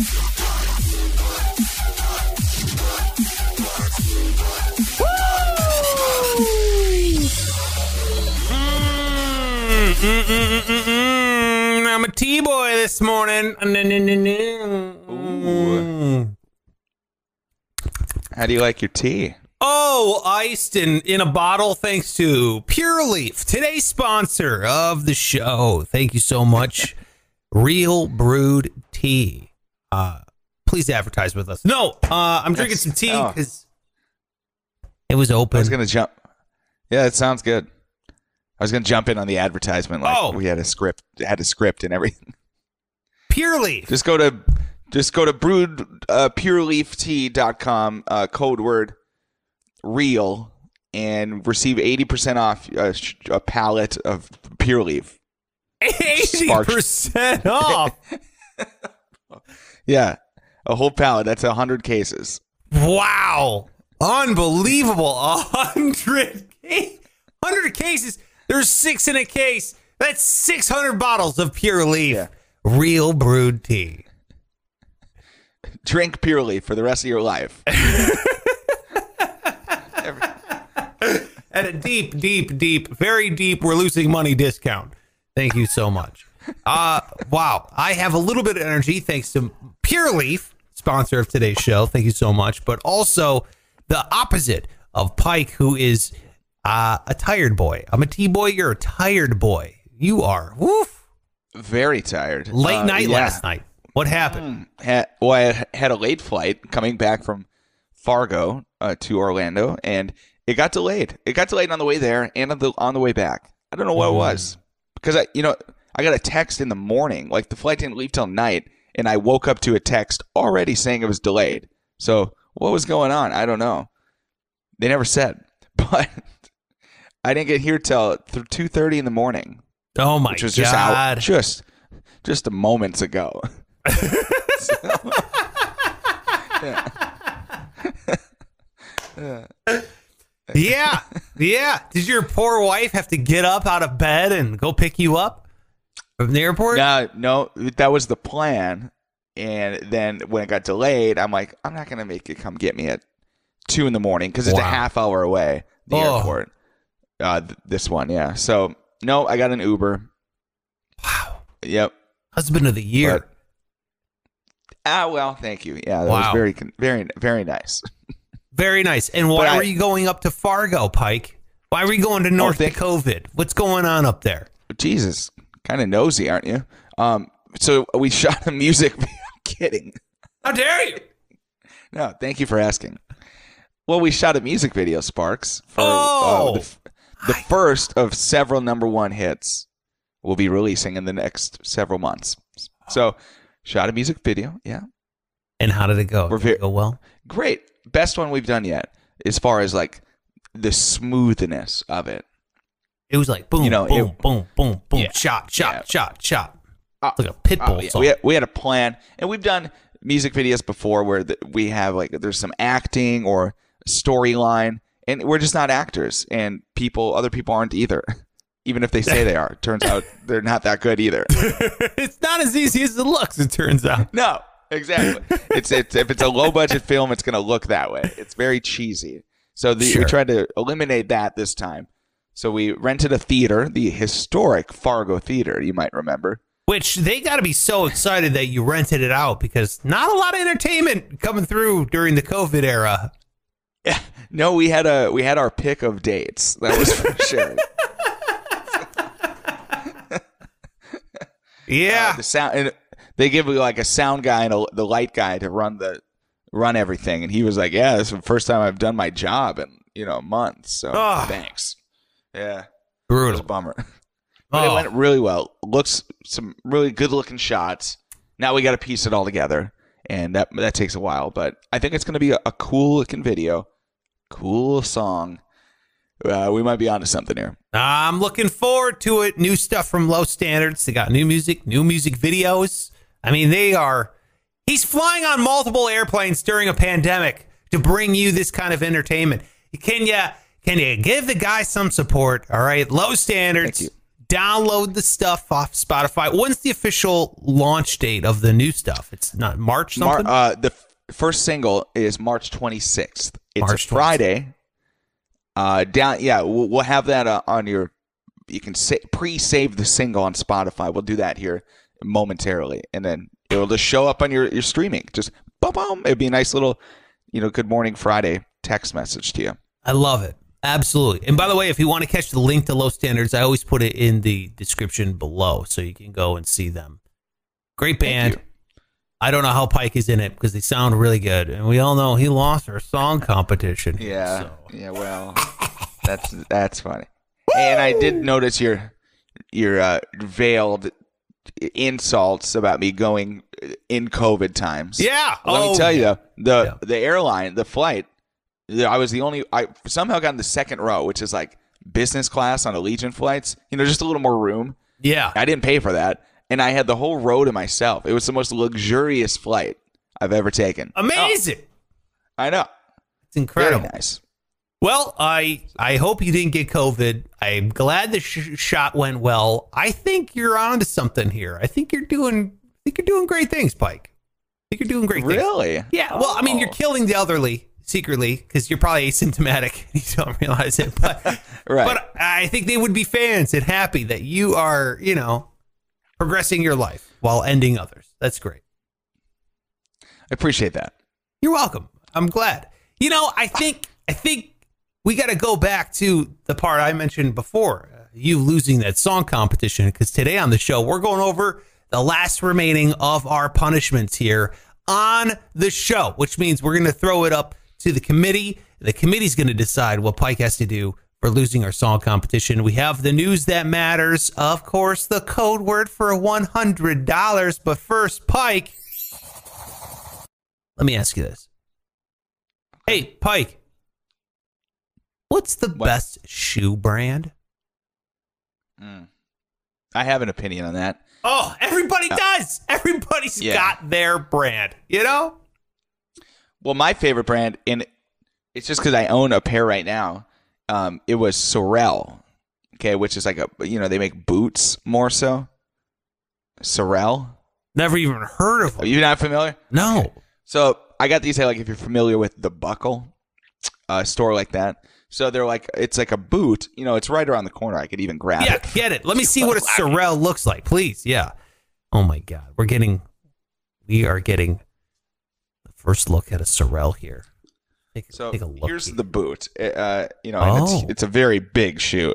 Mm, mm, mm, mm, I'm a T-boy this morning. Ooh. How do you like your tea? Oh, iced and in a bottle thanks to Pure Leaf, today's sponsor of the show. Thank you so much. Real brewed tea. Uh, please advertise with us. No, uh, I'm drinking some tea oh. because it was open. I was gonna jump. Yeah, that sounds good. I was gonna jump in on the advertisement. Like Oh. we had a script, had a script and everything. Pure Leaf. Just go to, just go to brewed uh, pureleaftea.com, uh, code word real, and receive eighty percent off a, sh- a pallet of Pure Leaf. Eighty percent off. Yeah, a whole pallet. That's a hundred cases. Wow. Unbelievable. A hundred cases. There's six in a case. That's 600 bottles of Pure Leaf. Yeah. Real brewed tea. Drink Pure Leaf for the rest of your life. At a deep, deep, deep, very deep, we're losing money discount. Thank you so much. Uh, wow. I have a little bit of energy thanks to Pure Leaf, sponsor of today's show. Thank you so much. But also the opposite of Pike, who is uh, a tired boy. I'm a T boy. You're a tired boy. You are. Woof. Very tired. Late Uh, night yeah. last night. What happened? had, well, I had a late flight coming back from Fargo uh, to Orlando, and it got delayed. It got delayed on the way there and on the on the way back. I don't know what it was because I, you know, I got a text in the morning. Like the flight didn't leave till night, and I woke up to a text already saying it was delayed. So what was going on? I don't know. They never said, but I didn't get here till two thirty in the morning, Oh my which was just out god! just just a moments ago. yeah, yeah. Did your poor wife have to get up out of bed and go pick you up from the airport? No, no, that was the plan. And then when it got delayed, I'm like, I'm not gonna make it come get me at two in the morning because it's a half hour away. The Oh. airport. Uh, th- this one, yeah. So no, I got an Uber. Wow. Yep. Husband of the year. But- Ah, well, thank you. Yeah, that Wow. was very, con- very, very nice. Very nice. And why But I- you going up to Fargo, Pike? Why were you going to North thank- Dakota? What's going on up there? Jesus, kind of nosy, aren't you? Um, so we shot a music. video. I'm kidding. How dare you? No, thank you for asking. Well, we shot a music video, Sparks, for Oh. uh, the, f- the first of several number one hits we'll be releasing in the next several months. So, shot a music video. Yeah, And how did it go? We're Did it go well? great. Best one we've done yet, as far as like the smoothness of it. It was like boom, You know, boom, it- boom, boom, boom, Yeah. shot, shot, Yeah. shot, shot. Uh, like a pit bull Oh, yeah. We, had, we had a plan, and we've done music videos before where the, we have like there's some acting or storyline, and we're just not actors, and people, other people aren't either. Even if they say they are, turns out they're not that good either. it's not as easy as it looks, it turns out. No, exactly. It's it's if it's a low budget film, it's going to look that way. It's very cheesy. So the, Sure. we tried to eliminate that this time. So we rented a theater, the historic Fargo Theater, you might remember. Which they got to be so excited that you rented it out because not a lot of entertainment coming through during the COVID era. Yeah, No, we had a we had our pick of dates. That was for sure. Yeah. Uh, the sound and they give you like a sound guy and a, the light guy to run the run everything, and he was like, "Yeah, this is the first time I've done my job in you know months. So Ugh. thanks." Yeah, it was a Brutal. bummer. But Oh. it went really well. Looks some really good looking shots. Now we got to piece it all together, and that that takes a while. But I think it's going to be a, a cool looking video, cool song. Uh, we might be onto something here. I'm looking forward to it. New stuff from Low Standards. They got new music, new music videos. I mean, they are. He's flying on multiple airplanes during a pandemic to bring you this kind of entertainment. Can you can you give the guy some support? All right, Low Standards. Download the stuff off Spotify. When's the official launch date of the new stuff? It's not March Mar- uh, the f- first single is March 26th. It's March a Friday. Uh, down, yeah, we'll, we'll have that uh, on your. You can sa- pre-save the single on Spotify. We'll do that here momentarily, and then it'll just show up on your your streaming. Just boom, boom. It'd be a nice little, you know, Good Morning Friday text message to you. I love it. Absolutely. And by the way, if you want to catch the link to Low Standards, I always put it in the description below so you can go and see them. Great band. I don't know how Pike is in it because they sound really good. And we all know he lost our song competition. Yeah, so. yeah. Well, that's that's funny. And I did notice your your uh, veiled insults about me going in COVID times. Yeah. Let Oh, me tell you, the Yeah. the airline, the flight, I was the only. I somehow got in the second row, which is like business class on Allegiant flights. You know, just a little more room. Yeah. I didn't pay for that, and I had the whole row to myself. It was the most luxurious flight I've ever taken. Amazing. Oh. I know. It's incredible. Very nice. Well, I I hope you didn't get COVID. I'm glad the sh- shot went well. I think you're onto something here. I think you're doing. I think you're doing great things, Pike. I think you're doing great things. Really? Yeah. Well, I mean, you're Oh. killing the elderly secretly because you're probably asymptomatic and you don't realize it. But Right. but I think they would be fans and happy that you are, you know, progressing your life while ending others. That's great. I appreciate that. You're welcome. I'm glad. You know, I think I think we got to go back to the part I mentioned before, uh, you losing that song competition because today on the show we're going over the last remaining of our punishments here on the show, which means we're going to throw it up to the committee. The committee's going to decide what Pike has to do for losing our song competition. We have the news that matters, of course, the code word for $100. But first, Pike, let me ask you this. Hey, Pike. What's the What? best shoe brand? Mm. I have an opinion on that. Oh, everybody uh, does. Everybody's Yeah. got their brand, you know? Well, my favorite brand, and it's just because I own a pair right now. Um, it was Sorel, okay, which is like a you know they make boots more so. Sorel, Never even heard of are you not familiar? No. So I got these like if you're familiar with the Buckle, uh, store like that. So they're like it's like a boot. You know, it's right around the corner. I could even grab Yeah, it. get it. Let me see what a Sorel looks like, please. Yeah. Oh my God. We're getting, we are getting first look at a Sorel here. Take, So take here's here. the boot. Uh, you know, Oh. it's it's a very big shoe.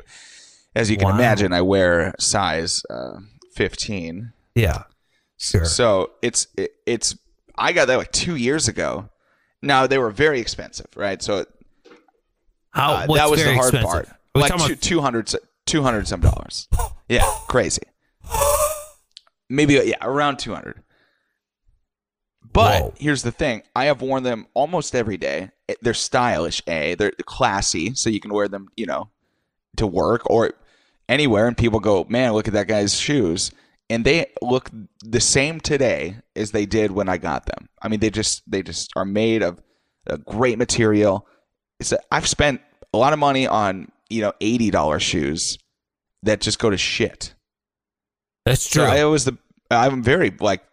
As you can Wow. imagine, I wear size uh, 15. Yeah. Sure. So it's it, it's I got that like two years ago. Now they were very expensive, right? So How, uh, that was the hard expensive? part. Are Like two, about- 200, 200 some dollars. Yeah, crazy. Maybe yeah, around two hundred. But Whoa. here's the thing: I have worn them almost every day. Eh, they're stylish. A, they're classy, so you can wear them, you know, to work or anywhere, and people go, "Man, look at that guy's shoes." And they look the same today as they did when I got them. I mean, they just they just are made of a great material. It's a, I've spent a lot of money on you know eighty dollars shoes that just go to shit. That's true. So I was the I'm very like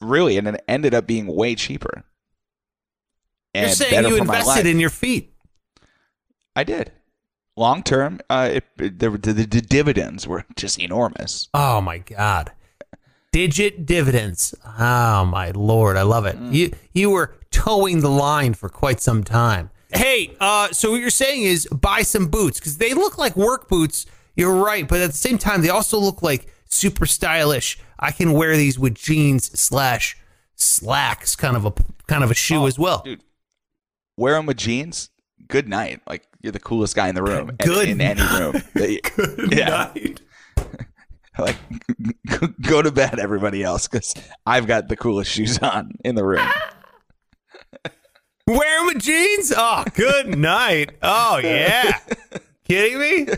really, and it ended up being way cheaper. You're saying you invested in your feet. I did. Long term, uh, it, it- the, the, the dividends were just enormous. Oh my god. Digit dividends. Oh my lord, I love it. Mm. You you were towing the line for quite some time. Hey, uh so what you're saying is buy some boots cuz they look like work boots. You're right, but at the same time they also look like super stylish. I can wear these with jeans slash slacks, kind of a kind of a shoe oh, as well. Oh, dude. Wear them with jeans. Good night. Like you're the coolest guy in the room. Good in any room. Good Yeah. night. Like go to bed, everybody else, because I've got the coolest shoes on in the room. Wearing with jeans? Oh, good night. Oh, yeah. Kidding me?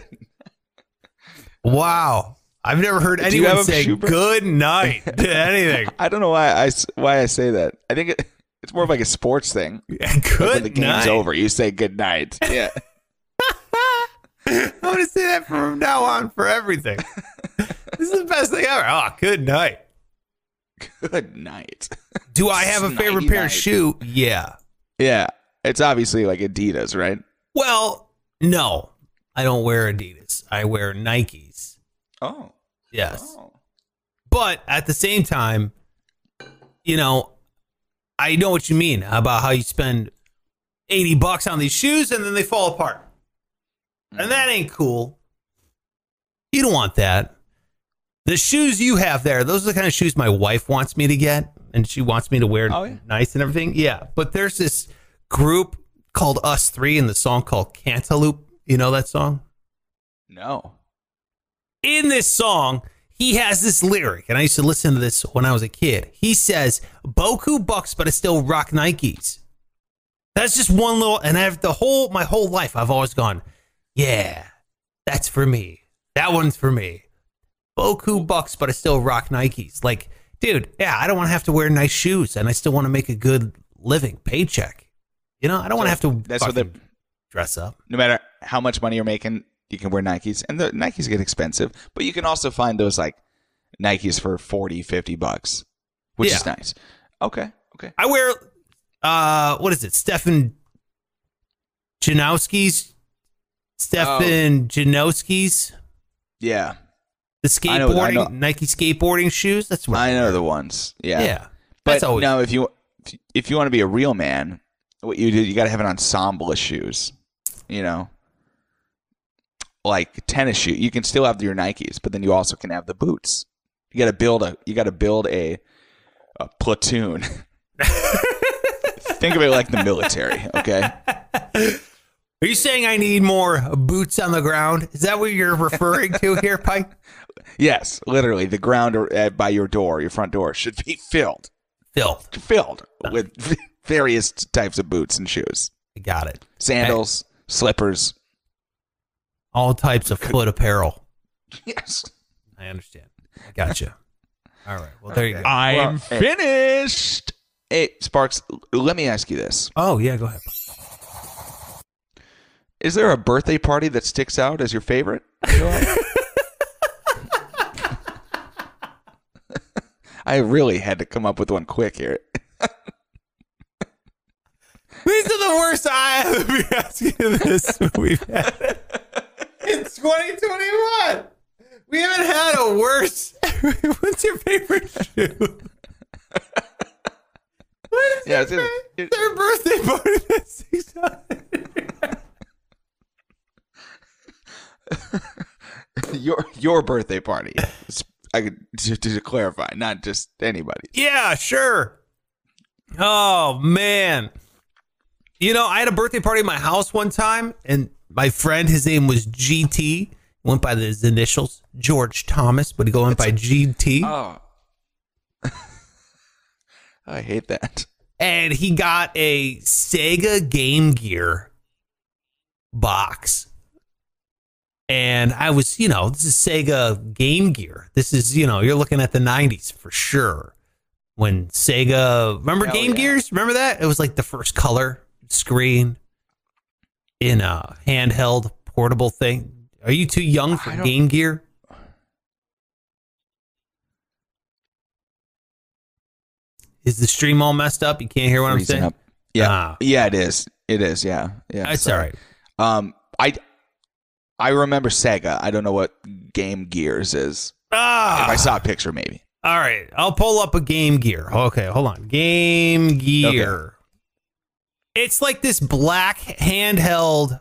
Wow. I've never heard anyone say good night to anything. I don't know why I why I say that. I think it, it's more of like a sports thing. Like Good when the game's night. over, you say good night. Yeah. I'm to say that from now on for everything. this is the best thing ever. Oh, good night. good night. Do I have a favorite pair of shoe? Yeah. Yeah. It's obviously like Adidas, right? Well, no. I don't wear Adidas. I wear Nikes. Oh. Yes. oh. But at the same time, you know, I know what you mean about how you spend 80 bucks on these shoes and then they fall apart. And mm. that ain't cool. You don't want that. The shoes you have there, those are the kind of shoes my wife wants me to get and she wants me to wear Oh, yeah. nice and everything. Yeah. But there's this group called Us3 and the song called Cantaloop. You know that song? No. In this song, he has this lyric, and I used to listen to this when I was a kid. He says, "Boku bucks, but I still rock Nikes." That's just one little, and I've the whole my whole life I've always gone, "Yeah, that's for me. That one's for me." Boku bucks, but I still rock Nikes. Like, dude, yeah, I don't want to have to wear nice shoes, and I still want to make a good living, paycheck. You know, I don't want to have to That's what they dress up. no matter how much money you're making, you can wear Nikes. And the Nikes get expensive, but you can also find those like Nikes for 40, 50 bucks, which is nice. Okay. Okay. I wear uh what is it? Stefan Janoski's Stefan Janoski's Yeah. the I know- I skateboarding know. Nike skateboarding shoes. That's what I know the ones. Yeah. Yeah. But always no, if you if you want to be a real man, what you do, you got to have an ensemble of shoes. You know, like tennis shoe. You can still have your Nikes, but then you also can have the boots. You got to build a. You got to build a, a platoon. Think of it like the military. Okay. Are you saying I need more boots on the ground? Is that what you're referring to here, Pike? Yes, literally, the ground uh, by your door, your front door, should be filled, Filled. filled with various types of boots and shoes, I got it. sandals, slippers. All types of foot apparel. Yes. I understand. I gotcha. All right. Well, there you go. I'm finished. Hey, Sparks, let me ask you this. Oh, yeah, go ahead. Is there a birthday party that sticks out as your favorite? I really had to come up with one quick here. These are the worst I have to be asking this we've had in 2021. We haven't had a worse. What's your favorite shoe? What is Yeah, their, it's- it- their birthday party that sticks out? your your birthday party. I could to, to clarify, not just anybody. Yeah, sure. Oh man. You know, I had a birthday party at my house one time, and my friend, his name was GT, went by his initials, George Thomas, but he went by GT. Oh. I hate that. and he got a Sega Game Gear box. And I was, you know, this is Sega Game Gear. This is, you know, you're looking at the 90s for sure. When Sega, remember Hell Game yeah. Gears? Remember that? It was like the first color screen in a handheld portable thing. Are you too young for Game Gear? Is the stream all messed up? You can't hear what I'm saying? up. Yeah, Ah. yeah, it is. It is. Yeah, yeah. That's sorry. all right. Um, I I remember Sega. I don't know what Game Gears is. Ah, If I saw a picture, maybe. all right. I'll pull up a Game Gear. Okay, hold on. Game Gear. It's like this black handheld.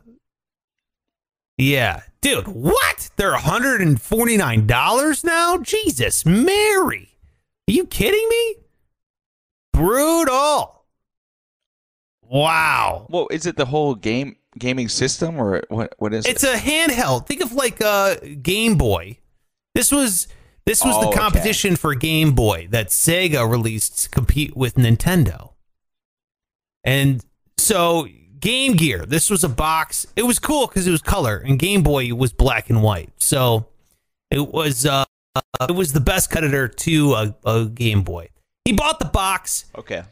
Yeah, dude. What? They're $149 now? Jesus, Mary. Are you kidding me? Brutal. Wow. Well, is it the whole game gaming system or what? What is It's it? It's a handheld. Think of like a Game Boy. This was This was Oh, the okay. competition for Game Boy that Sega released to compete with Nintendo. And so Game Gear, this was a box. It was cool because it was color, and Game Boy was black and white. So it was uh, it was the best competitor to a, a Game Boy. He bought the box. Okay.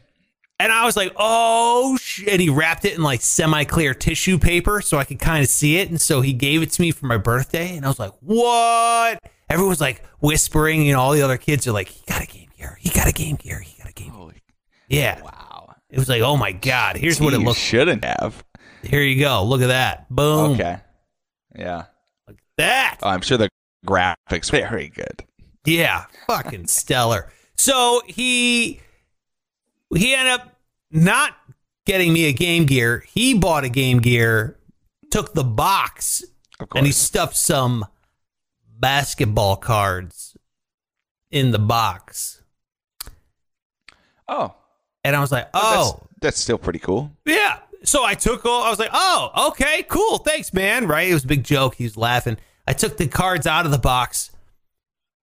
And I was like, oh shit. And he wrapped it in like semi clear tissue paper so I could kind of see it. And so he gave it to me for my birthday. And I was like, what? Everyone's like whispering, you know, all the other kids are like, he got a Game Gear. He got a Game Gear. He got a Game Gear. Holy Yeah. wow. It was like, oh my God. Here's what it looks shouldn't have. Here you go. Look at that. Boom. Okay. Yeah. Like that. Oh, I'm sure the graphics very good. Yeah, fucking stellar. So he he ended up not getting me a Game Gear. He bought a Game Gear, took the box, and he stuffed some basketball cards in the box. Oh, And I was like, that's, "Oh, that's still pretty cool. yeah." So I took all. I was like, "Oh, okay, cool, thanks, man." Right? It was a big joke. He was laughing. I took the cards out of the box.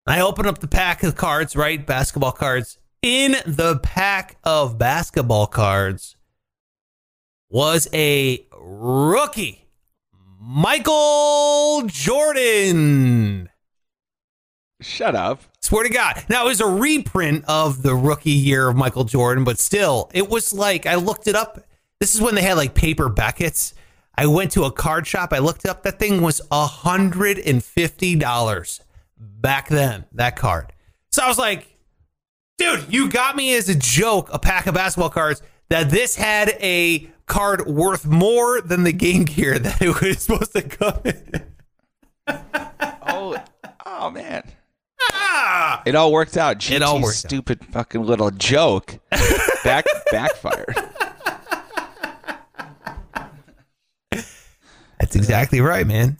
I opened up the pack of cards. Right, basketball cards. In the pack of basketball cards was a rookie, Michael Jordan. Shut up. Swear to God. Now, it was a reprint of the rookie year of Michael Jordan, but still, it was like, I looked it up. This is when they had like paper Beckett's. I went to a card shop. I looked it up. That thing was $150 back then, that card. So I was like, dude, you got me as a joke a pack of basketball cards that this had a card worth more than the Game Gear that it was supposed to come in. Oh, oh man. Ah! It all worked out. GT's It all worked out. stupid fucking little joke back backfired. That's exactly right, man.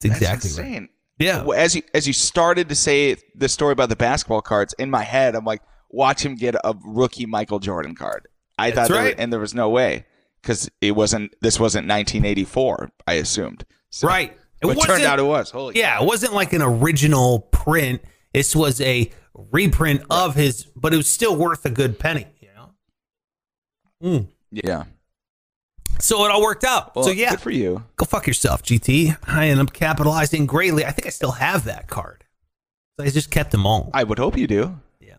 That's That's exactly right. Yeah. Well, As you as you started to say the story about the basketball cards, in my head, I'm like, watch him get a rookie Michael Jordan card. I That's thought, there- right. and there was no way because it wasn't. This wasn't 1984. I assumed. So, Right. It But turned out it was. Holy. Yeah, it wasn't like an original print. This was a reprint of his, but it was still worth a good penny, you know? Hmm. Yeah. So it all worked out. Well, so yeah, Good for you. go fuck yourself, GT. I end up capitalizing greatly. I think I still have that card. So I just kept them all. I would hope you do. Yeah.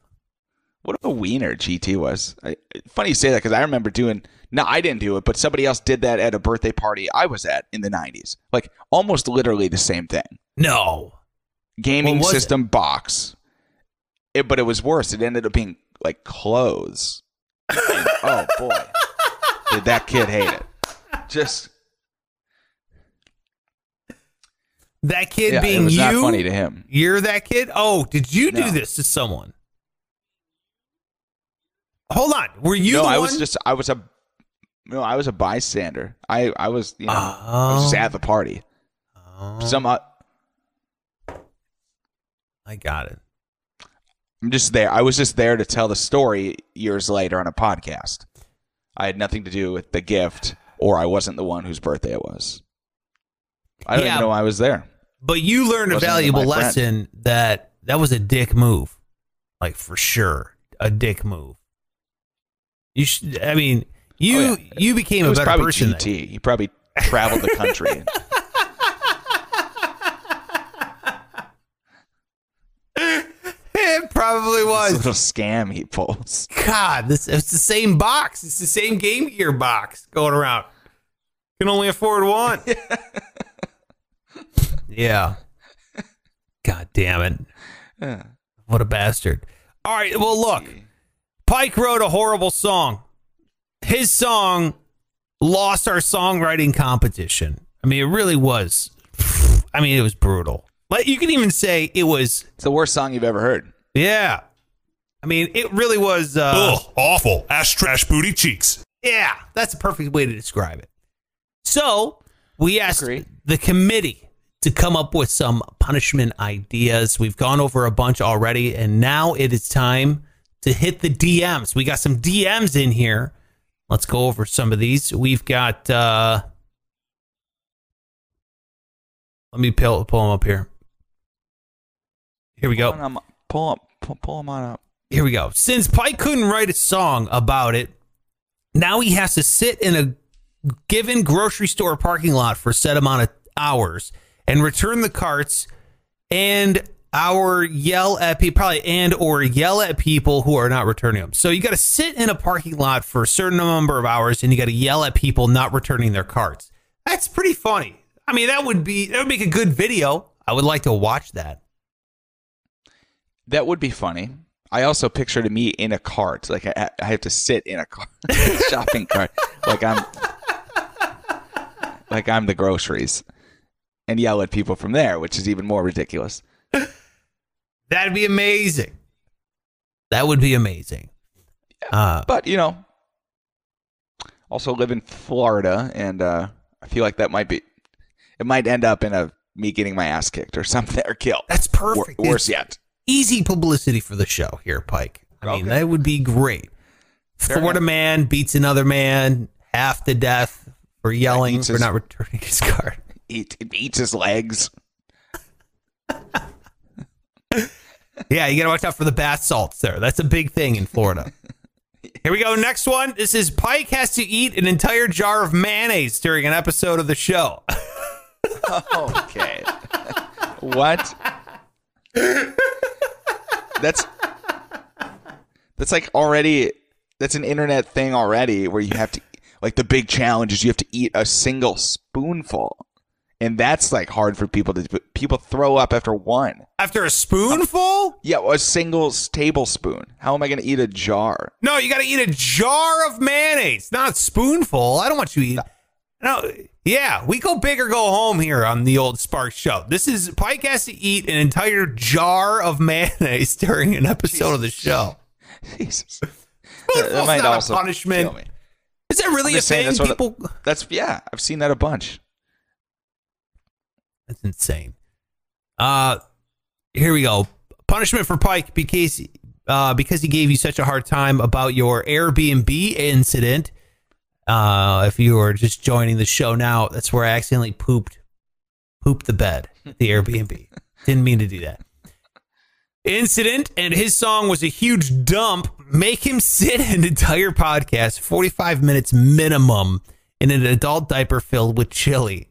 What a wiener GT was. I, funny you say that because I remember doing. No, I didn't do it, but somebody else did that at a birthday party I was at in the 90s. Like almost literally the same thing. No. Gaming was it? system box. It, but it was worse. It ended up being like clothes. And, oh boy, did that kid hate it? Just That kid yeah, being it was you. not funny to him. You're that kid? Oh, did you do this to someone? Hold on. Were you no, I one? was just I was a no, I was a bystander. I I was you know I was just Oh. at the party. Oh, Some uh, I got it. I'm just there. I was just there to tell the story years later on a podcast. I had nothing to do with the gift, or I wasn't the one whose birthday it was. I don't Yeah. even know I was there. But you learned a valuable my friend. lesson that that was a dick move, like for sure, a dick move. You should. I mean, you Oh, yeah. you became It a was better probably person. GT. He probably traveled the country. It probably This was. little scam he pulls. God, this it's the same box. It's the same Game Gear box going around. Can only afford one. yeah. God damn it. Yeah. What a bastard. All right. Well, look, Pike wrote a horrible song. His song lost our songwriting competition. I mean, it really was. I mean, it was brutal. Like you can even say it was. It's the worst song you've ever heard. Yeah. I mean, it really was. Uh, Ugh, awful. Ash trash booty cheeks. Yeah, that's a perfect way to describe it. So we asked Agree. the committee to come up with some punishment ideas. We've gone over a bunch already, and now it is time to hit the DMs. We got some DMs in here. Let's go over some of these. We've got. uh Let me pull, pull them up here. Here we go. Pull 'em- Pull pull, pull 'em on up. Here we go. Since Pike couldn't write a song about it, now he has to sit in a given grocery store parking lot for a set amount of hours and return the carts and our yell at people probably and or yell at people who are not returning them. So you got to sit in a parking lot for a certain number of hours and you got to yell at people not returning their carts. That's pretty funny. I mean, that would be that would make a good video. I would like to watch that. That would be funny. I also pictured me in a cart, like I, I have to sit in a cart, shopping cart, like I'm, like I'm the groceries, and yell at people from there, which is even more ridiculous. That'd be amazing. That would be amazing. Uh, But you know, also live in Florida, and uh, I feel like that might be, it might end up in a me getting my ass kicked or something or killed. that's perfect. worse It's yet. Easy publicity for the show here, Pike. I mean, that would be great. Florida man beats another man half to death for yelling for his- not returning his card. Eat, it eats his legs. Yeah, you got to watch out for the bath salts there. That's a big thing in Florida. Here we go. Next one. This is Pike has to eat an entire jar of mayonnaise during an episode of the show. Okay. what? That's that's like already that's an internet thing already where you have to like the big challenge is you have to eat a single spoonful. And that's like hard for people to. People throw up after one. After a spoonful? Yeah, a single tablespoon. How am I going to eat a jar? No, you got to eat a jar of mayonnaise, not a spoonful. I don't want you to eat. No, yeah, we go big or go home here on the old Spark Show. This is Pike has to eat an entire jar of mayonnaise during an episode of the show. Jesus. Spoonful's might not a punishment. Is that really a thing? that's People, That's yeah, I've seen that a bunch. That's insane. Uh, here we go. Punishment for Pike because uh, because he gave you such a hard time about your Airbnb incident. Uh, if you are just joining the show now, that's where I accidentally pooped pooped the bed the Airbnb. Didn't mean to do that. Incident and his song was a huge dump. Make him sit an entire podcast, 45 minutes minimum, in an adult diaper filled with chili.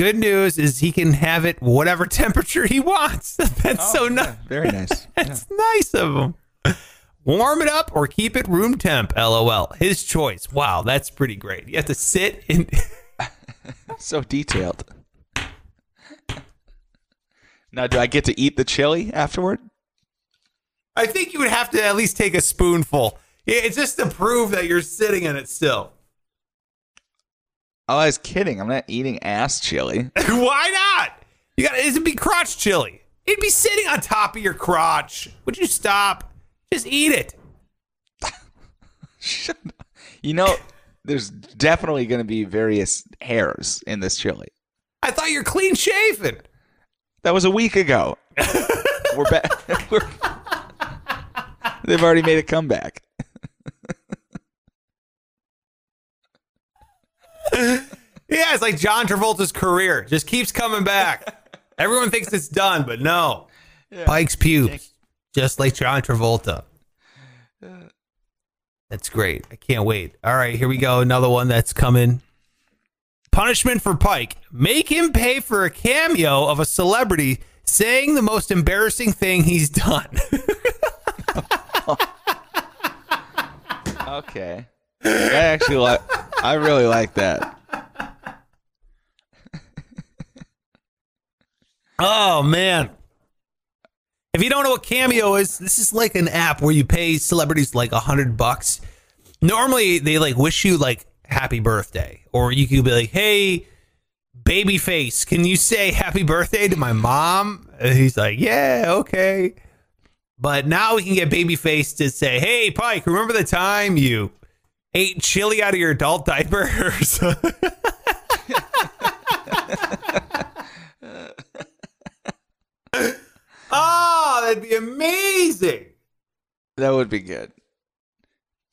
Good news is he can have it whatever temperature he wants. That's oh, so nice. Very nice. That's nice of him. Warm it up or keep it room temp. LOL. His choice. Wow, that's pretty great. You have to sit in. so detailed. Now, do I get to eat the chili afterward? I think you would have to at least take a spoonful. It's just to prove that you're sitting in it still. Oh, I was kidding. I'm not eating ass chili. Why not? You got it'd be crotch chili. It'd be sitting on top of your crotch. Would you stop? Just eat it. Shut up. You know, there's definitely going to be various hairs in this chili. I thought you're clean shaven. That was a week ago. We're back. They've already made a comeback. Yeah, it's like John Travolta's career just keeps coming back. Everyone thinks it's done, but no. Pike's pubes, just like John Travolta. That's great. I can't wait. All right, here we go. Another one that's coming. Punishment for Pike. Make him pay for a cameo of a celebrity saying the most embarrassing thing he's done. Okay. I actually like. I really like that. Oh man. If you don't know what Cameo is, this is like an app where you pay celebrities like a hundred bucks. Normally they like wish you like happy birthday. Or you could be like, hey, babyface, can you say happy birthday to my mom? And he's like, Yeah, okay. But now we can get babyface to say, Hey Pike, remember the time you ate chili out of your adult diapers? oh, that'd be amazing. That would be good.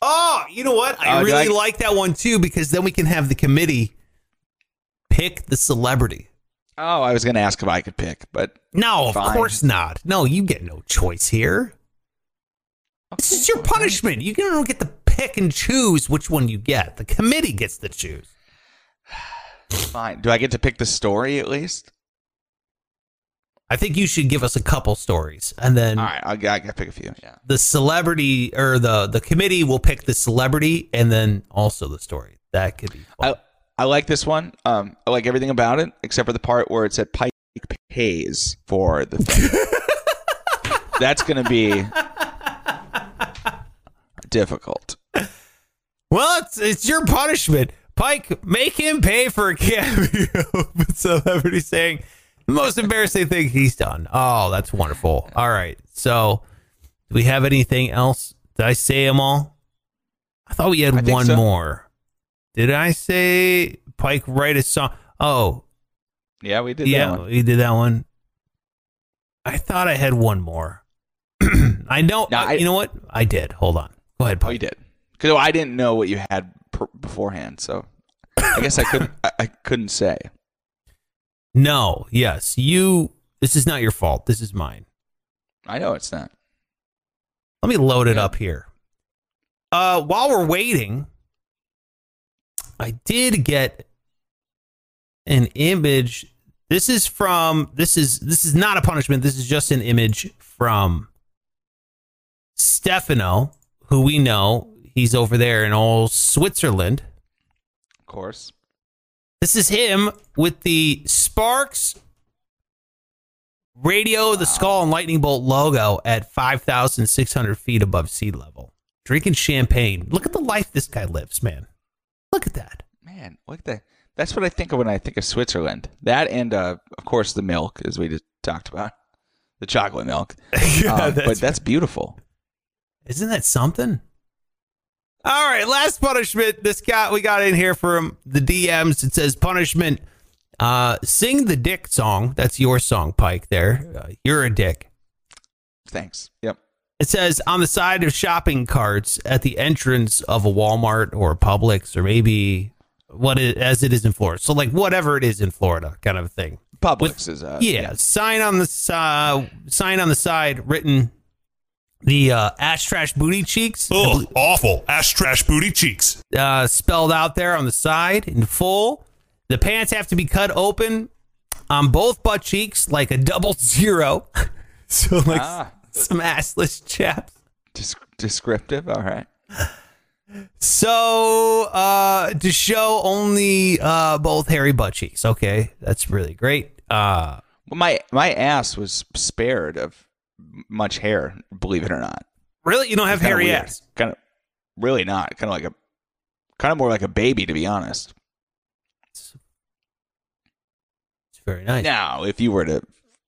Oh, you know what? I do really I- like that one too because then we can have the committee pick the celebrity. Oh, I was going to ask if I could pick, but No, of Fine. course not. No, you get no choice here. This is your punishment. You don't get to pick and choose which one you get. The committee gets to choose. fine. Do I get to pick the story at least? I think you should give us a couple stories, and then All right, I got to pick a few. Yeah. the celebrity or the the committee will pick the celebrity and then also the story. That could be fun. I I like this one. Um, I like everything about it except for the part where it said Pike pays for the thing. That's going to be difficult. Well, it's it's your punishment. Pike, make him pay for a cameo celebrity saying the most embarrassing thing he's done. Oh, that's wonderful. All right. So, do we have anything else? Did I say them all? I thought we had think one so. more. Did I say Pike write a song? Oh, Yeah, we did yeah, that one. we did that one. I thought I had one more. I know. No, uh, I- you know what? I did. Hold on. Go ahead, Oh, Pike. you did. Because I didn't know what you had pr- beforehand, so I guess I couldn't. I, I couldn't say. No, yes. You this is not your fault. This is mine. I know it's not. Let me load it Yeah. up here. Uh while we're waiting, I did get an image. This is from this is this is not a punishment. This is just an image from Stefano, who we know he's over there in old Switzerland. Of course. This is him with the Sparks radio, the skull and lightning bolt logo at 5,600 feet above sea level. Drinking champagne. Look at the life this guy lives, man. Look at that. Man, look at that. That's what I think of when I think of Switzerland. That and, uh, of course, the milk, as we just talked about, the chocolate milk. Um, but that's beautiful. Isn't that something? All right, last punishment. This guy we got in here from the DMs. It says punishment. Uh, sing the dick song. That's your song, Pike. There, uh, you're a dick. Thanks. Yep. It says on the side of shopping carts at the entrance of a Walmart or a Publix or maybe what it, as it is in Florida. So like whatever it is in Florida, kind of a thing. Publix is uh, yeah, sign on the uh, sign on the side written the uh, ash trash booty cheeks Ugh, awful. Ash trash booty cheeks. uh, spelled out there on the side in full. The pants have to be cut open on both butt cheeks like a double zero. so like Ah. some assless chaps. Des- descriptive. All right. So uh to show only uh both hairy butt cheeks. Okay, that's really great. Uh Well, my my ass was spared of m- much hair. Believe it or not. really, you don't have Kinda hairy ass. Kind of. Really not. Kind of like a. Kind of more like a baby, to be honest. It's very nice. Now, if you were to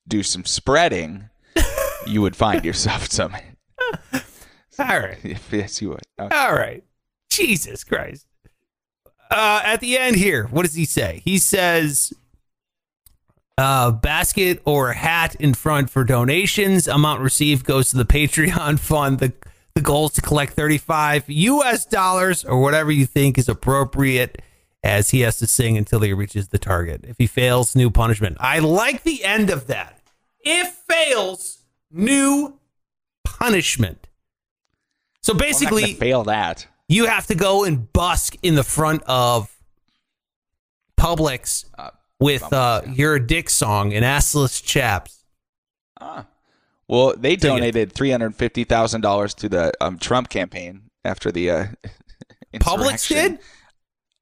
do some spreading, you would find yourself some. All right. yes, you would. Okay. All right. Jesus Christ. Uh, at the end here, what does he say? He says, uh, basket or hat in front for donations. Amount received goes to the Patreon fund. The, the goal is to collect 35 US dollars or whatever you think is appropriate as he has to sing until he reaches the target. If he fails, new punishment. I like the end of that. If fails, new punishment. So basically, fail that. you have to go and busk in the front of Publix Uh, with uh, yeah. your dick song and assless chaps. Ah. Well, they donated three hundred fifty thousand dollars to the um, Trump campaign after the uh, Publix insurrection. did?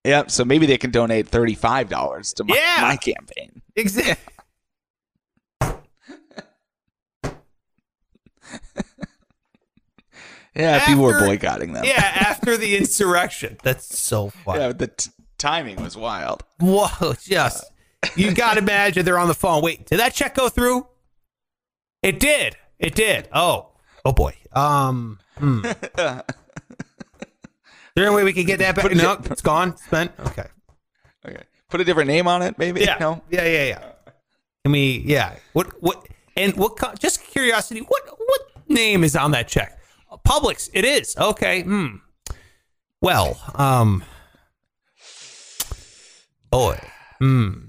Yep. So maybe they can donate thirty five dollars to my, Yeah. my campaign. Exactly. Yeah, people were boycotting them. yeah, after the insurrection. That's so funny. yeah. The t- timing was wild. Whoa, just you got to imagine they're on the phone. Wait, did that check go through? It did. It did. Oh, oh boy. Um, hmm. Is there any way we could get that back? No, in- it's gone. Spent. Okay. Okay. Put a different name on it, maybe. Yeah. No. Yeah, yeah, yeah. Can we? Yeah. What? What? And what? co- Just curiosity. What? What name is on that check? Publix. It is. Okay. Hmm. Well. Um. Boy. Hmm.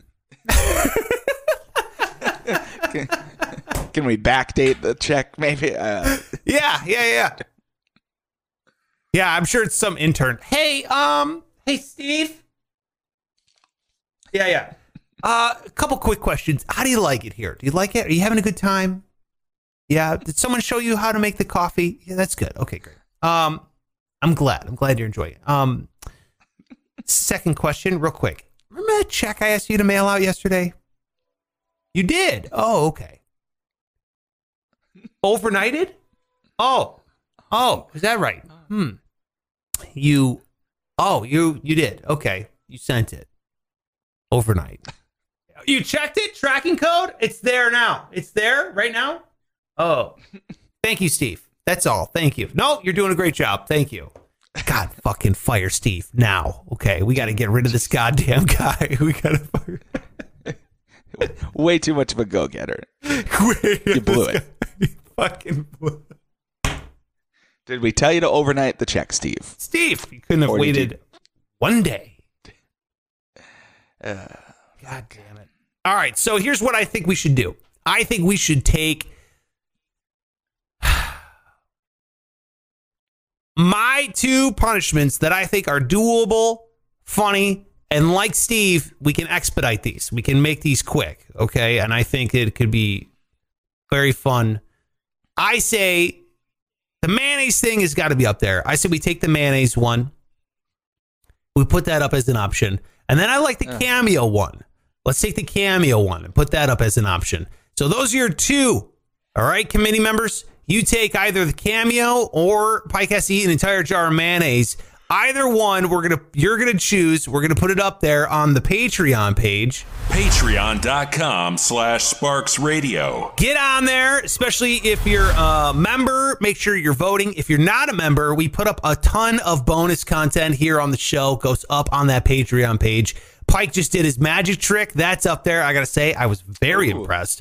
Can we backdate the check? Maybe. Uh, Yeah, yeah, yeah. Yeah, I'm sure it's some intern. Hey, um, hey Steve. Yeah, yeah. Uh, a couple quick questions. How do you like it here? Do you like it? Are you having a good time? Yeah. Did someone show you how to make the coffee? Yeah, that's good. Okay, great. Um, I'm glad. I'm glad you're enjoying it. Um, second question, real quick. That check I asked you to mail out yesterday? You did. Oh, okay. Overnighted? Oh, oh, is that right? Hmm. You, oh, you you did. Okay, you sent it overnight. You checked it. Tracking code. It's there now. It's there right now. Oh, thank you, Steve. That's all. Thank you. No, you're doing a great job. Thank you. God, fucking fire Steve now. Okay, we got to get rid of this goddamn guy. We got to fire. way too much of a go getter. you blew it. fucking blew it. Did we tell you to overnight the check, Steve? Steve, you couldn't have Or waited one day. Uh, God damn it. All right, so here's what I think we should do. I think we should take my two punishments that I think are doable, funny, and like Steve, we can expedite these. We can make these quick, okay? And I think it could be very fun. I say the mayonnaise thing has got to be up there. I say we take the mayonnaise one. We put that up as an option. And then I like the cameo one. Let's take the cameo one and put that up as an option. So those are your two. All right, committee members. You take either the cameo or Pike has to eat an entire jar of mayonnaise. Either one, we're gonna you're gonna choose. We're gonna put it up there on the Patreon page. Patreon.com slash Sparks Radio. Get on there, especially if you're a member. Make sure you're voting. If you're not a member, we put up a ton of bonus content here on the show. Goes up on that Patreon page. Pike just did his magic trick. That's up there. I gotta say, I was very Ooh. impressed.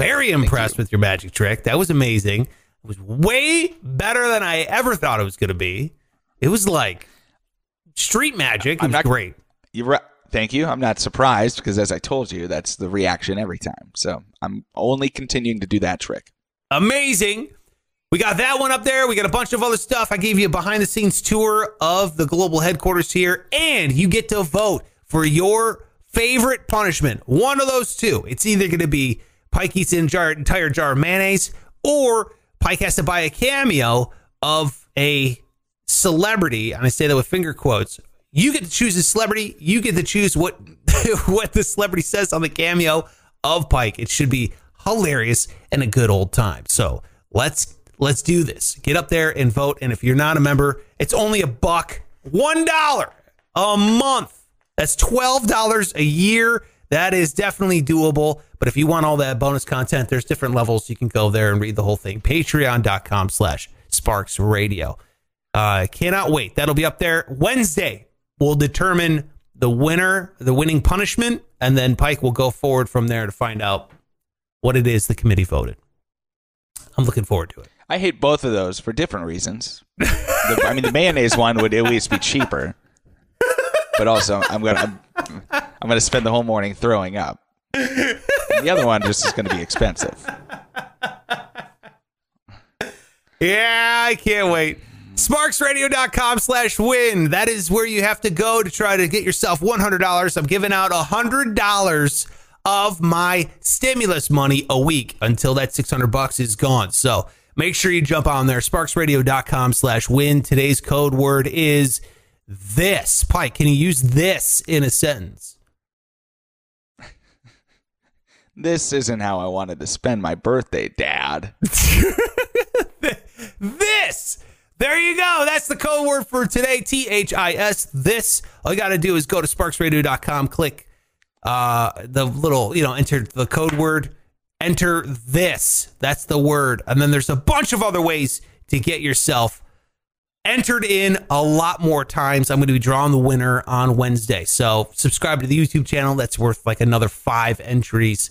Very impressed with your magic trick. That was amazing. It was way better than I ever thought it was gonna be. It was like street magic. It I'm was not- great. you right. Thank you. I'm not surprised because, as I told you, that's the reaction every time. So I'm only continuing to do that trick. amazing. We got that one up there. We got a bunch of other stuff. I gave you a behind the scenes tour of the global headquarters here, and you get to vote for your favorite punishment. One of those two. It's either going to be Pike eats an entire jar of mayonnaise, or Pike has to buy a cameo of a celebrity. And I say that with finger quotes. You get to choose a celebrity. You get to choose what what the celebrity says on the cameo of Pike. It should be hilarious and a good old time. So let's let's do this. Get up there and vote. And if you're not a member, it's only a buck, one dollar a month. That's twelve dollars a year. That is definitely doable. But if you want all that bonus content, there's different levels. You can go there and read the whole thing. Patreon.com slash Sparks Radio. Uh, cannot wait. That'll be up there Wednesday. We'll determine the winner, the winning punishment, and then Pike will go forward from there to find out what it is the committee voted. I'm looking forward to it. I hate both of those for different reasons. The, I mean, the mayonnaise one would at least be cheaper, but also I'm gonna I'm, I'm gonna spend the whole morning throwing up. The other one just is gonna be expensive. Yeah, I can't wait. Sparksradio.com slash win. That is where you have to go to try to get yourself $100. I'm giving out $100 of my stimulus money a week until that 600 bucks is gone. So make sure you jump on there. Sparksradio.com slash win. Today's code word is this. Pike, can you use this in a sentence? This isn't how I wanted to spend my birthday, Dad. this. There you go. That's the code word for today. T H I S. This. All you got to do is go to sparksradio.com, click uh, the little, you know, enter the code word, enter this. That's the word. And then there's a bunch of other ways to get yourself entered in a lot more times. I'm going to be drawing the winner on Wednesday. So subscribe to the YouTube channel. That's worth like another five entries.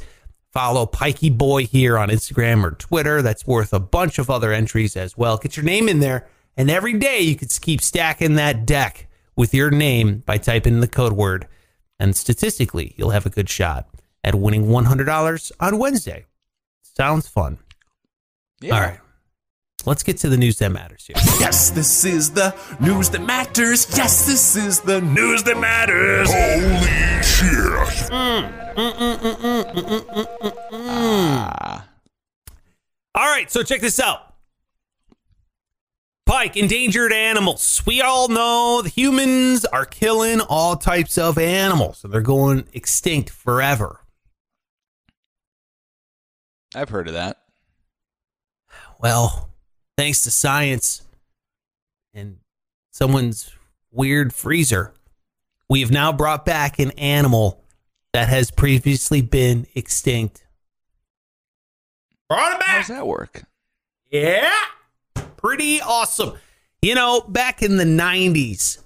Follow Pikey Boy here on Instagram or Twitter. That's worth a bunch of other entries as well. Get your name in there. And every day you could keep stacking that deck with your name by typing in the code word. And statistically, you'll have a good shot at winning $100 on Wednesday. Sounds fun. Yeah. All right. Let's get to the news that matters here. Yes, this is the news that matters. Yes, this is the news that matters. Holy shit. Ah. All right, so check this out. Pike, endangered animals. We all know the humans are killing all types of animals, and they're going extinct forever. I've heard of that. Well, thanks to science and someone's weird freezer, we have now brought back an animal that has previously been extinct. Brought it back. How back. does that work? Yeah. Pretty awesome. You know, back in the 90s,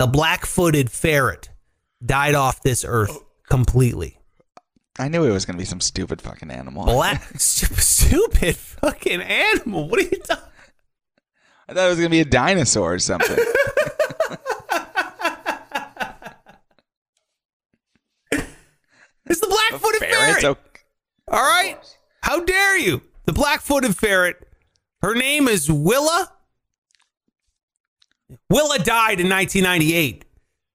the black footed ferret died off this earth completely. I knew it was going to be some stupid fucking animal. Black, stupid fucking animal. What are you talking I thought it was going to be a dinosaur or something. It's the black footed ferret. Okay. All right. How dare you? The black footed ferret. Her name is Willa. Willa died in 1998.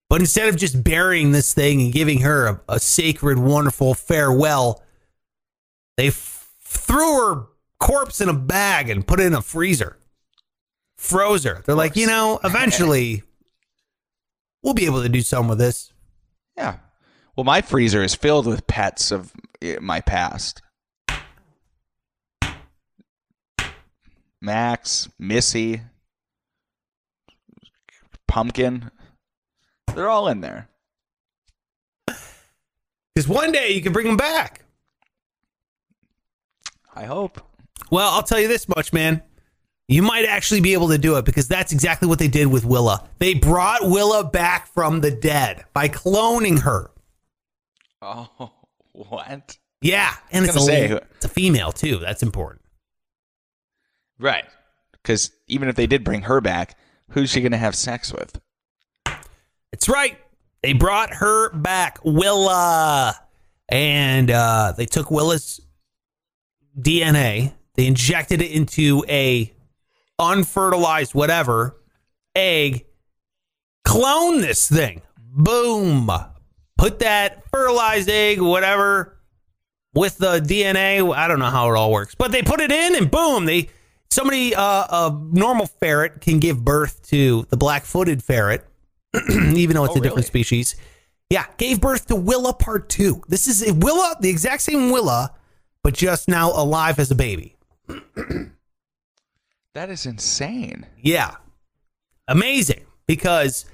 But instead of just burying this thing and giving her a, a sacred, wonderful farewell, they f- threw her corpse in a bag and put it in a freezer. Froze her. They're like, you know, eventually we'll be able to do something with this. Yeah. Well, my freezer is filled with pets of eh, my past. Max, Missy, Pumpkin. They're all in there. Because one day you can bring them back. I hope. Well, I'll tell you this much, man. You might actually be able to do it because that's exactly what they did with Willa. They brought Willa back from the dead by cloning her. Oh, what? Yeah, and it's a, say- it's a female too. That's important. Right. Because even if they did bring her back, who's she going to have sex with? It's right. They brought her back, Willa, and uh, they took Willa's DNA. They injected it into a unfertilized whatever egg. Clone this thing. Boom. Put that fertilized egg, whatever, with the DNA. I don't know how it all works, but they put it in, and boom, they somebody uh, a normal ferret can give birth to the black-footed ferret, even though it's Oh, a different really? species. Yeah, gave birth to Willa Part Two. This is Willa, the exact same Willa, but just now alive as a baby. That is insane. Yeah. Amazing. Because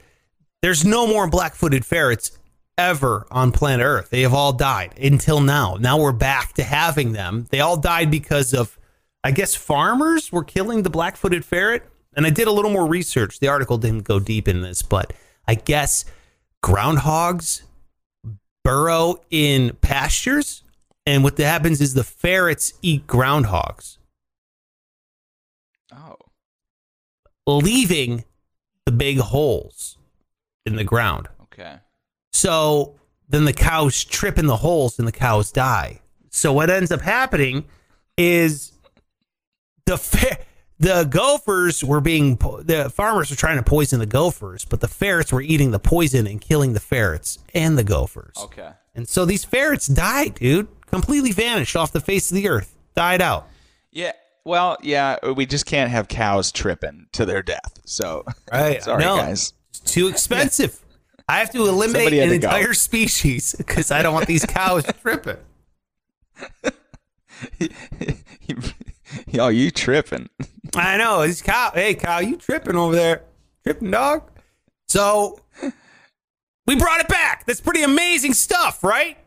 there's no more black footed ferrets ever on planet Earth. They have all died until now. Now we're back to having them. They all died because of, I guess, farmers were killing the black footed ferret. And I did a little more research. The article didn't go deep in this, but I guess groundhogs burrow in pastures. And what happens is the ferrets eat groundhogs. Oh. leaving the big holes in the ground. Okay. So then the cows trip in the holes and the cows die. So what ends up happening is the fer- the gophers were being po- the farmers were trying to poison the gophers, but the ferrets were eating the poison and killing the ferrets and the gophers. Okay. And so these ferrets died, dude, completely vanished off the face of the earth, died out. Yeah. Well, yeah, uh, we just can't have cows tripping to their death. So, Right. sorry, No. guys. It's too expensive. I have to eliminate an to go. entire species because I don't want these cows tripping. Yo, you tripping? I know. These cow. Hey, cow, you tripping over there? Tripping, dog. So we brought it back. That's pretty amazing stuff, right?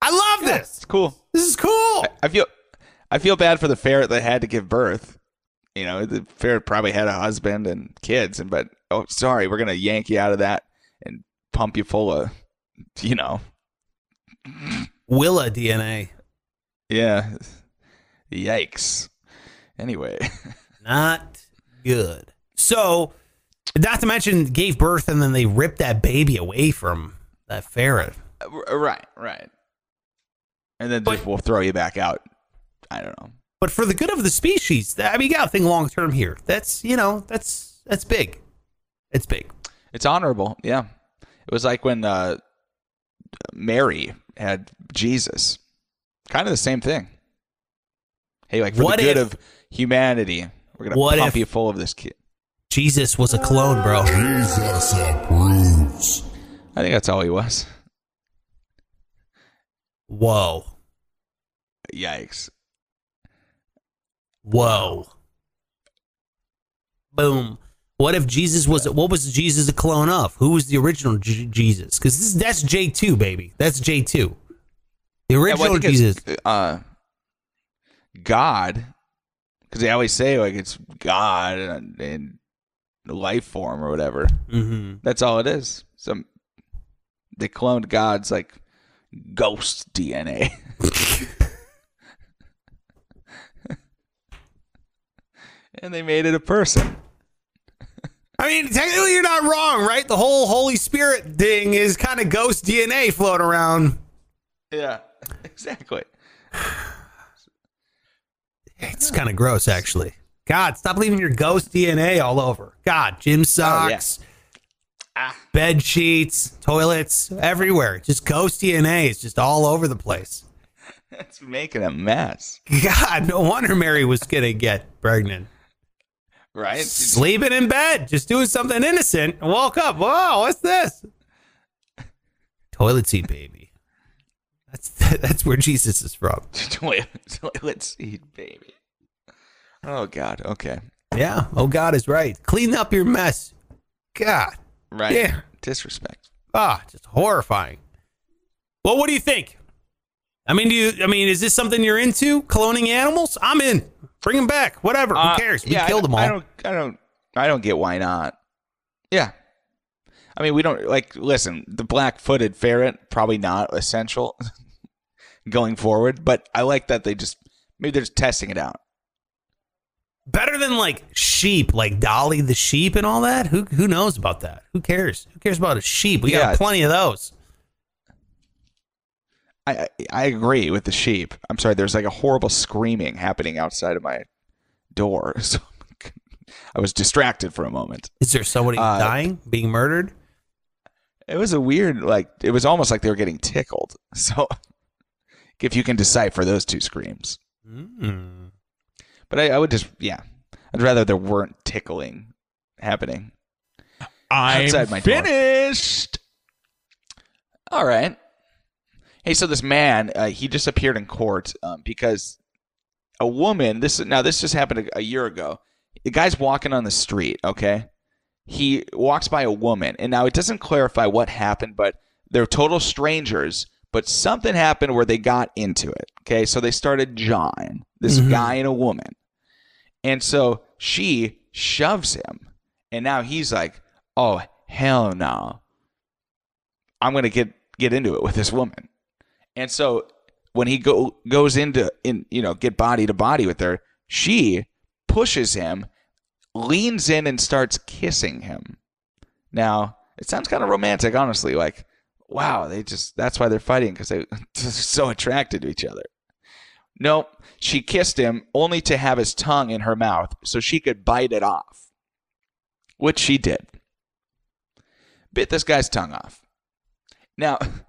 I love this. It's cool. This is cool. I feel, I feel bad for the ferret that had to give birth. You know, the ferret probably had a husband and kids, and but oh, sorry, we're gonna yank you out of that and pump you full of, you know, Willa DNA. yeah, yikes. Anyway, Not good. So, not to mention, gave birth and then they ripped that baby away from that ferret. Uh, right, right, and then But- just we'll throw you back out I don't know. But for the good of the species, I mean, you got to think long term here. That's you know, that's that's big. It's big. It's honorable. Yeah. It was like when uh, Mary had Jesus. Kind of the same thing. Hey, like for What the good if- of humanity, we're gonna What pump if- you full of this kid. Jesus was a clone, bro. Jesus approves. I think that's all he was. Whoa, Yikes. Whoa, boom. What if Jesus was? What was Jesus a clone of? Who was the original J- Jesus? Because that's J two, baby. That's J two. The Yeah, original well, Jesus. uh, God, because they always say like it's God and, and life form or whatever. hmm That's all it is. Some they cloned God's like ghost DNA. and they made it a person. I mean, technically, you're not wrong, right? The whole Holy Spirit thing is kind of ghost DNA floating around. Yeah, exactly. It's kind of gross, actually. God, stop leaving your ghost DNA all over. God, gym Oh, socks, ah. bed sheets, toilets, everywhere. Just ghost DNA is just all over the place. It's making a mess, God, no wonder Mary was gonna get pregnant. Right? Sleeping in bed, just doing something innocent, and woke up. Whoa, what's this? Toilet seat baby. That's that's where Jesus is from. toilet, toilet seat, baby. Oh God. Okay. Yeah. Oh, God is right. Clean up your mess. God. Right. Yeah. Disrespect. Ah, just horrifying. Well, what do you think? I mean, do you? I mean, is this something you're into? Cloning animals? I'm in. Bring them back. Whatever. Uh, Who cares? We yeah, killed them all. I don't. I don't. I don't get why not. Yeah. I mean, we don't like. Listen, the black-footed ferret probably not essential going forward, but I like that they just maybe they're just testing it out. Better than like sheep, like Dolly the sheep and all that. Who who knows about that? Who cares? Who cares about a sheep? We Yeah. got plenty of those. I, I agree with the sheep. I'm sorry. There's like a horrible screaming happening outside of my door, so I was distracted for a moment. Is there somebody Uh, dying, being murdered? It was a weird, like it was almost like they were getting tickled. So, if you can decipher those two screams, Mm. but I, I would just, yeah, I'd rather there weren't tickling happening. Outside my door. finished. All right. Hey, so this man, uh, he just appeared in court um, because a woman. This now this just happened a, a year ago. The guy's walking on the street. Okay, he walks by a woman, and now it doesn't clarify what happened, but they're total strangers. But something happened where they got into it. Okay, so they started jawing. This guy and a woman, and so she shoves him, and now he's like, "Oh hell no." I'm gonna get get into it with this woman. And so when he go goes into in you know get body to body with her, she pushes him, leans in and starts kissing him. Now it sounds kind of romantic, honestly. Like wow, they just that's why they're fighting because they, they're so attracted to each other. No, she kissed him only to have his tongue in her mouth so she could bite it off, which she did. Bit this guy's tongue off. Now,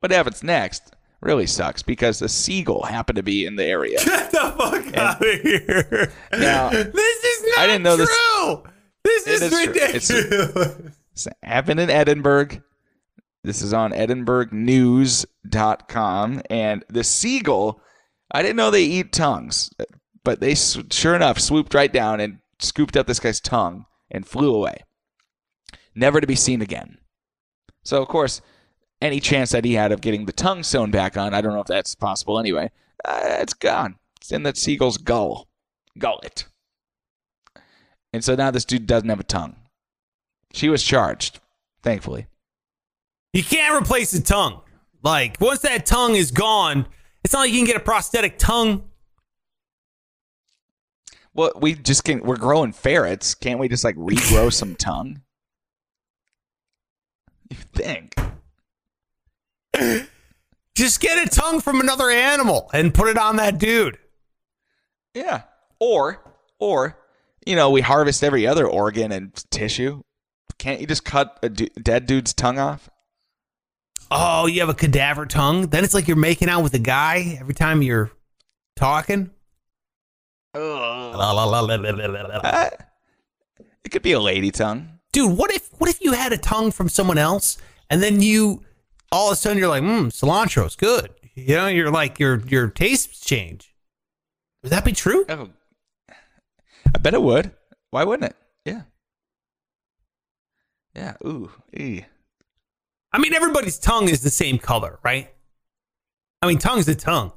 what happens next really sucks because a seagull happened to be in the area. Get the fuck out of here. Now, this is not I didn't know true. This, It is, true. It's- ridiculous. This happened in Edinburgh. This is on edinburghnews.com. And the seagull, I didn't know they eat tongues, but they sure enough swooped right down and scooped up this guy's tongue and flew away. Never to be seen again. So, of course, any chance that he had of getting the tongue sewn back on, I don't know if that's possible anyway, uh, it's gone. It's in that seagull's gull, gullet. And so now this dude doesn't have a tongue. She was charged, thankfully. You can't replace the tongue. Like once that tongue is gone, it's not like you can get a prosthetic tongue. Well, we just can. We're growing ferrets. Can't we just like regrow some tongue? You think? Just get a tongue from another animal and put it on that dude. Yeah. Or, or, you know, we harvest every other organ and tissue. Can't you just cut a du- dead dude's tongue off? Oh, you have a cadaver tongue? Then it's like you're making out with a guy every time you're talking. Uh, it could be a lady tongue. Dude, what if what if you had a tongue from someone else and then you all of a sudden you're like, mmm, cilantro's good. You know, you're like your your tastes change. Would that be true? Oh, I bet it would. Why wouldn't it? Yeah. Yeah. Ooh. Ee. I mean, everybody's tongue is the same color, right? I mean, tongue's a tongue.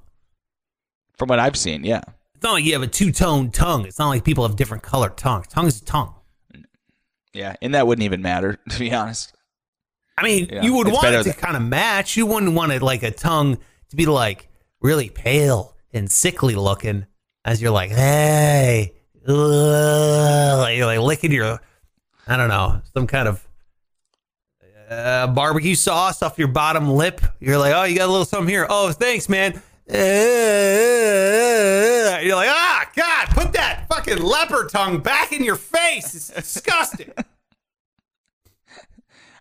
From what I've seen, yeah. It's not like you have a two tone tongue. It's not like people have different colored tongues. Tongue's a tongue. Yeah. And that wouldn't even matter, to be honest. I mean, Yeah, you would want it to kind of match. You wouldn't want it like a tongue to be like really pale and sickly looking as you're like, hey, like, you're like licking your, I don't know, some kind of uh, barbecue sauce off your bottom lip. You're like, oh, you got a little something here. Oh, thanks, man. Uh, You're like, ah, God, put that fucking leopard tongue back in your face. It's disgusting.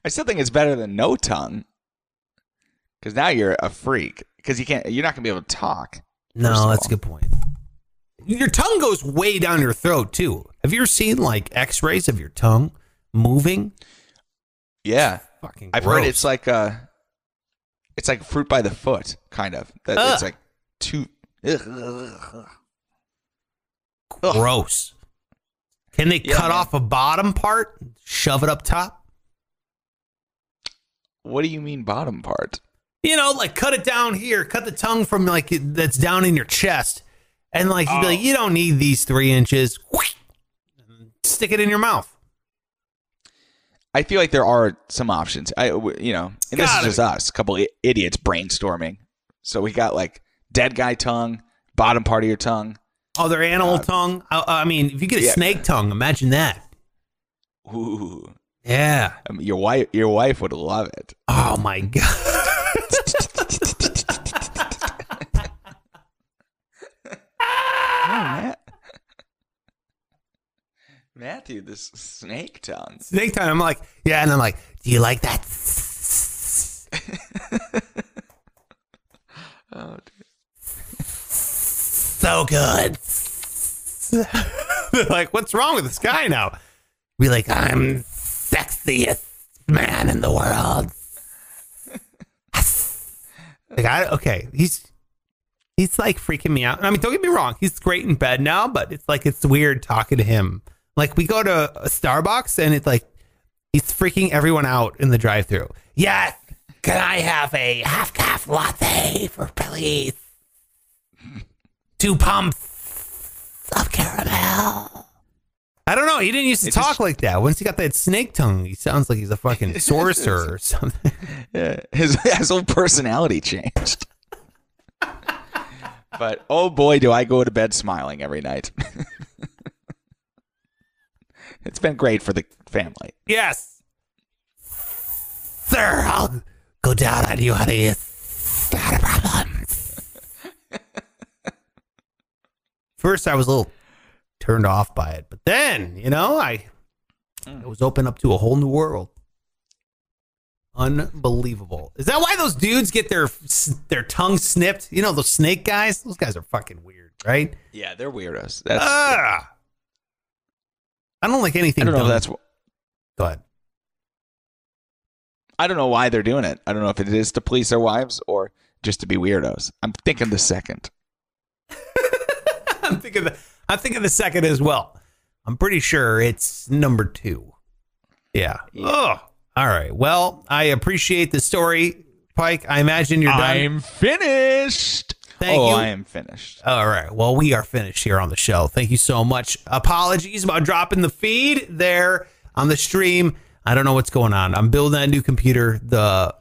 I still think it's better than no tongue. Because now you're a freak. Because you can't. You're not gonna be able to talk. No, that's a good point. Your tongue goes way down your throat too. Have you ever seen like X-rays of your tongue moving? Yeah. Fucking. I've gross. heard it's like a, It's like fruit by the foot, kind of. That it's like too. Ugh. Ugh. gross. Can they Yeah, cut man. off a bottom part, shove it up top? What do you mean bottom part? You know, like cut it down here, cut the tongue from like that's down in your chest, and like you'd be Oh. like, you don't need these three inches. Stick it in your mouth. I feel like there are some options. I, you know, and this is Gotta just be. us, a couple idiots brainstorming. So we got like dead guy tongue, bottom part of your tongue. Oh, Other animal God. tongue. I, I mean, if you get a Yeah. snake tongue, imagine that. Ooh, Yeah. I mean, your wife, your wife would love it. Oh my god. Oh, Matt. Matthew, this snake tongue. Snake tongue. I'm like, yeah, and I'm like, do you like that? Oh, dude. So good. They're like, what's wrong with this guy now? Be like, I'm sexiest man in the world. like, I, okay, he's he's like freaking me out. I mean, don't get me wrong, he's great in bed now, but it's like it's weird talking to him. Like we go to a Starbucks and it's like he's freaking everyone out in the drive-through. Yes, can I have a half caf latte for please? Two pumps of caramel. I don't know. He didn't used to talk like that. Once he got that snake tongue, he sounds like he's a fucking sorcerer or something. Yeah, his his whole personality changed. but oh boy, do I go to bed smiling every night. it's been great for the family. Yes. Sir, I'll go down on you, honey. It's not a problem. First, I was a little turned off by it, but then, you know, I, it was open up to a whole new world. Unbelievable. Is that why those dudes get their their tongue snipped? You know, those snake guys? Those guys are fucking weird, right? Yeah, they're weirdos. That's Ah. I don't like anything. I don't know. That's Go ahead. I don't know why they're doing it. I don't know if it is to please their wives or just to be weirdos. I'm thinking the second. I'm thinking the I'm thinking the second as well. I'm pretty sure it's number two. Yeah. Oh. All right. Well, I appreciate the story, Pike. I imagine you're done. I'm finished. Thank oh, you. I am finished. All right. Well, we are finished here on the show. Thank you so much. Apologies about dropping the feed there on the stream. I don't know what's going on. I'm building a new computer. The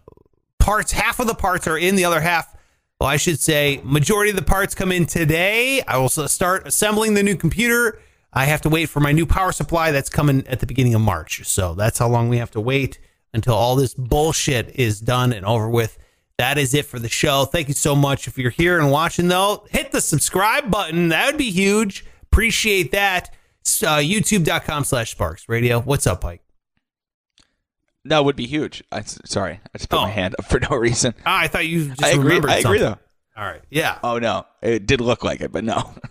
parts, half of the parts are in, the other half, well, I should say, majority of the parts come in today. I will start assembling the new computer. I have to wait for my new power supply that's coming at the beginning of March. So that's how long we have to wait until all this bullshit is done and over with. That is it for the show. Thank you so much. If you're here and watching, though, hit the subscribe button. That would be huge. Appreciate that. Uh, YouTube.com slash Sparks Radio. What's up, That would be huge. I, sorry, I just put Oh. my hand up for no reason. Ah, I thought you just I agree. remembered I agree, something. though. All right. Yeah. Oh no, it did look like it, but no.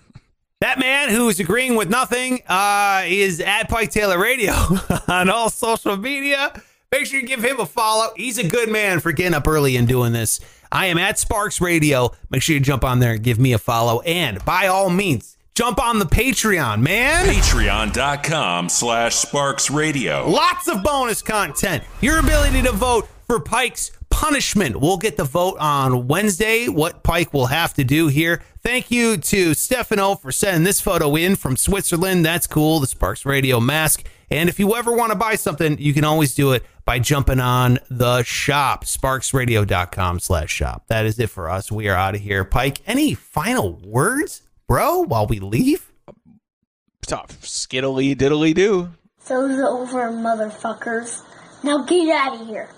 That man who is agreeing with nothing uh, is at Pike Taylor Radio on all social media. Make sure you give him a follow. He's a good man for getting up early and doing this. I am at Sparks Radio. Make sure you jump on there and give me a follow. And by all means, jump on the Patreon, man. Patreon.com slash Sparks Radio. Lots of bonus content. Your ability to vote for Pike's punishment. We'll get the vote on Wednesday, what Pike will have to do here. Thank you to Stefano for sending this photo in from Switzerland. That's cool. The Sparks Radio mask. And if you ever want to buy something, you can always do it by jumping on the shop, sparksradio.com slash shop. That is it for us. We are out of here. Pike, any final words, bro, while we leave? Stop. Skiddly diddly do. Show's over, motherfuckers. Now get out of here.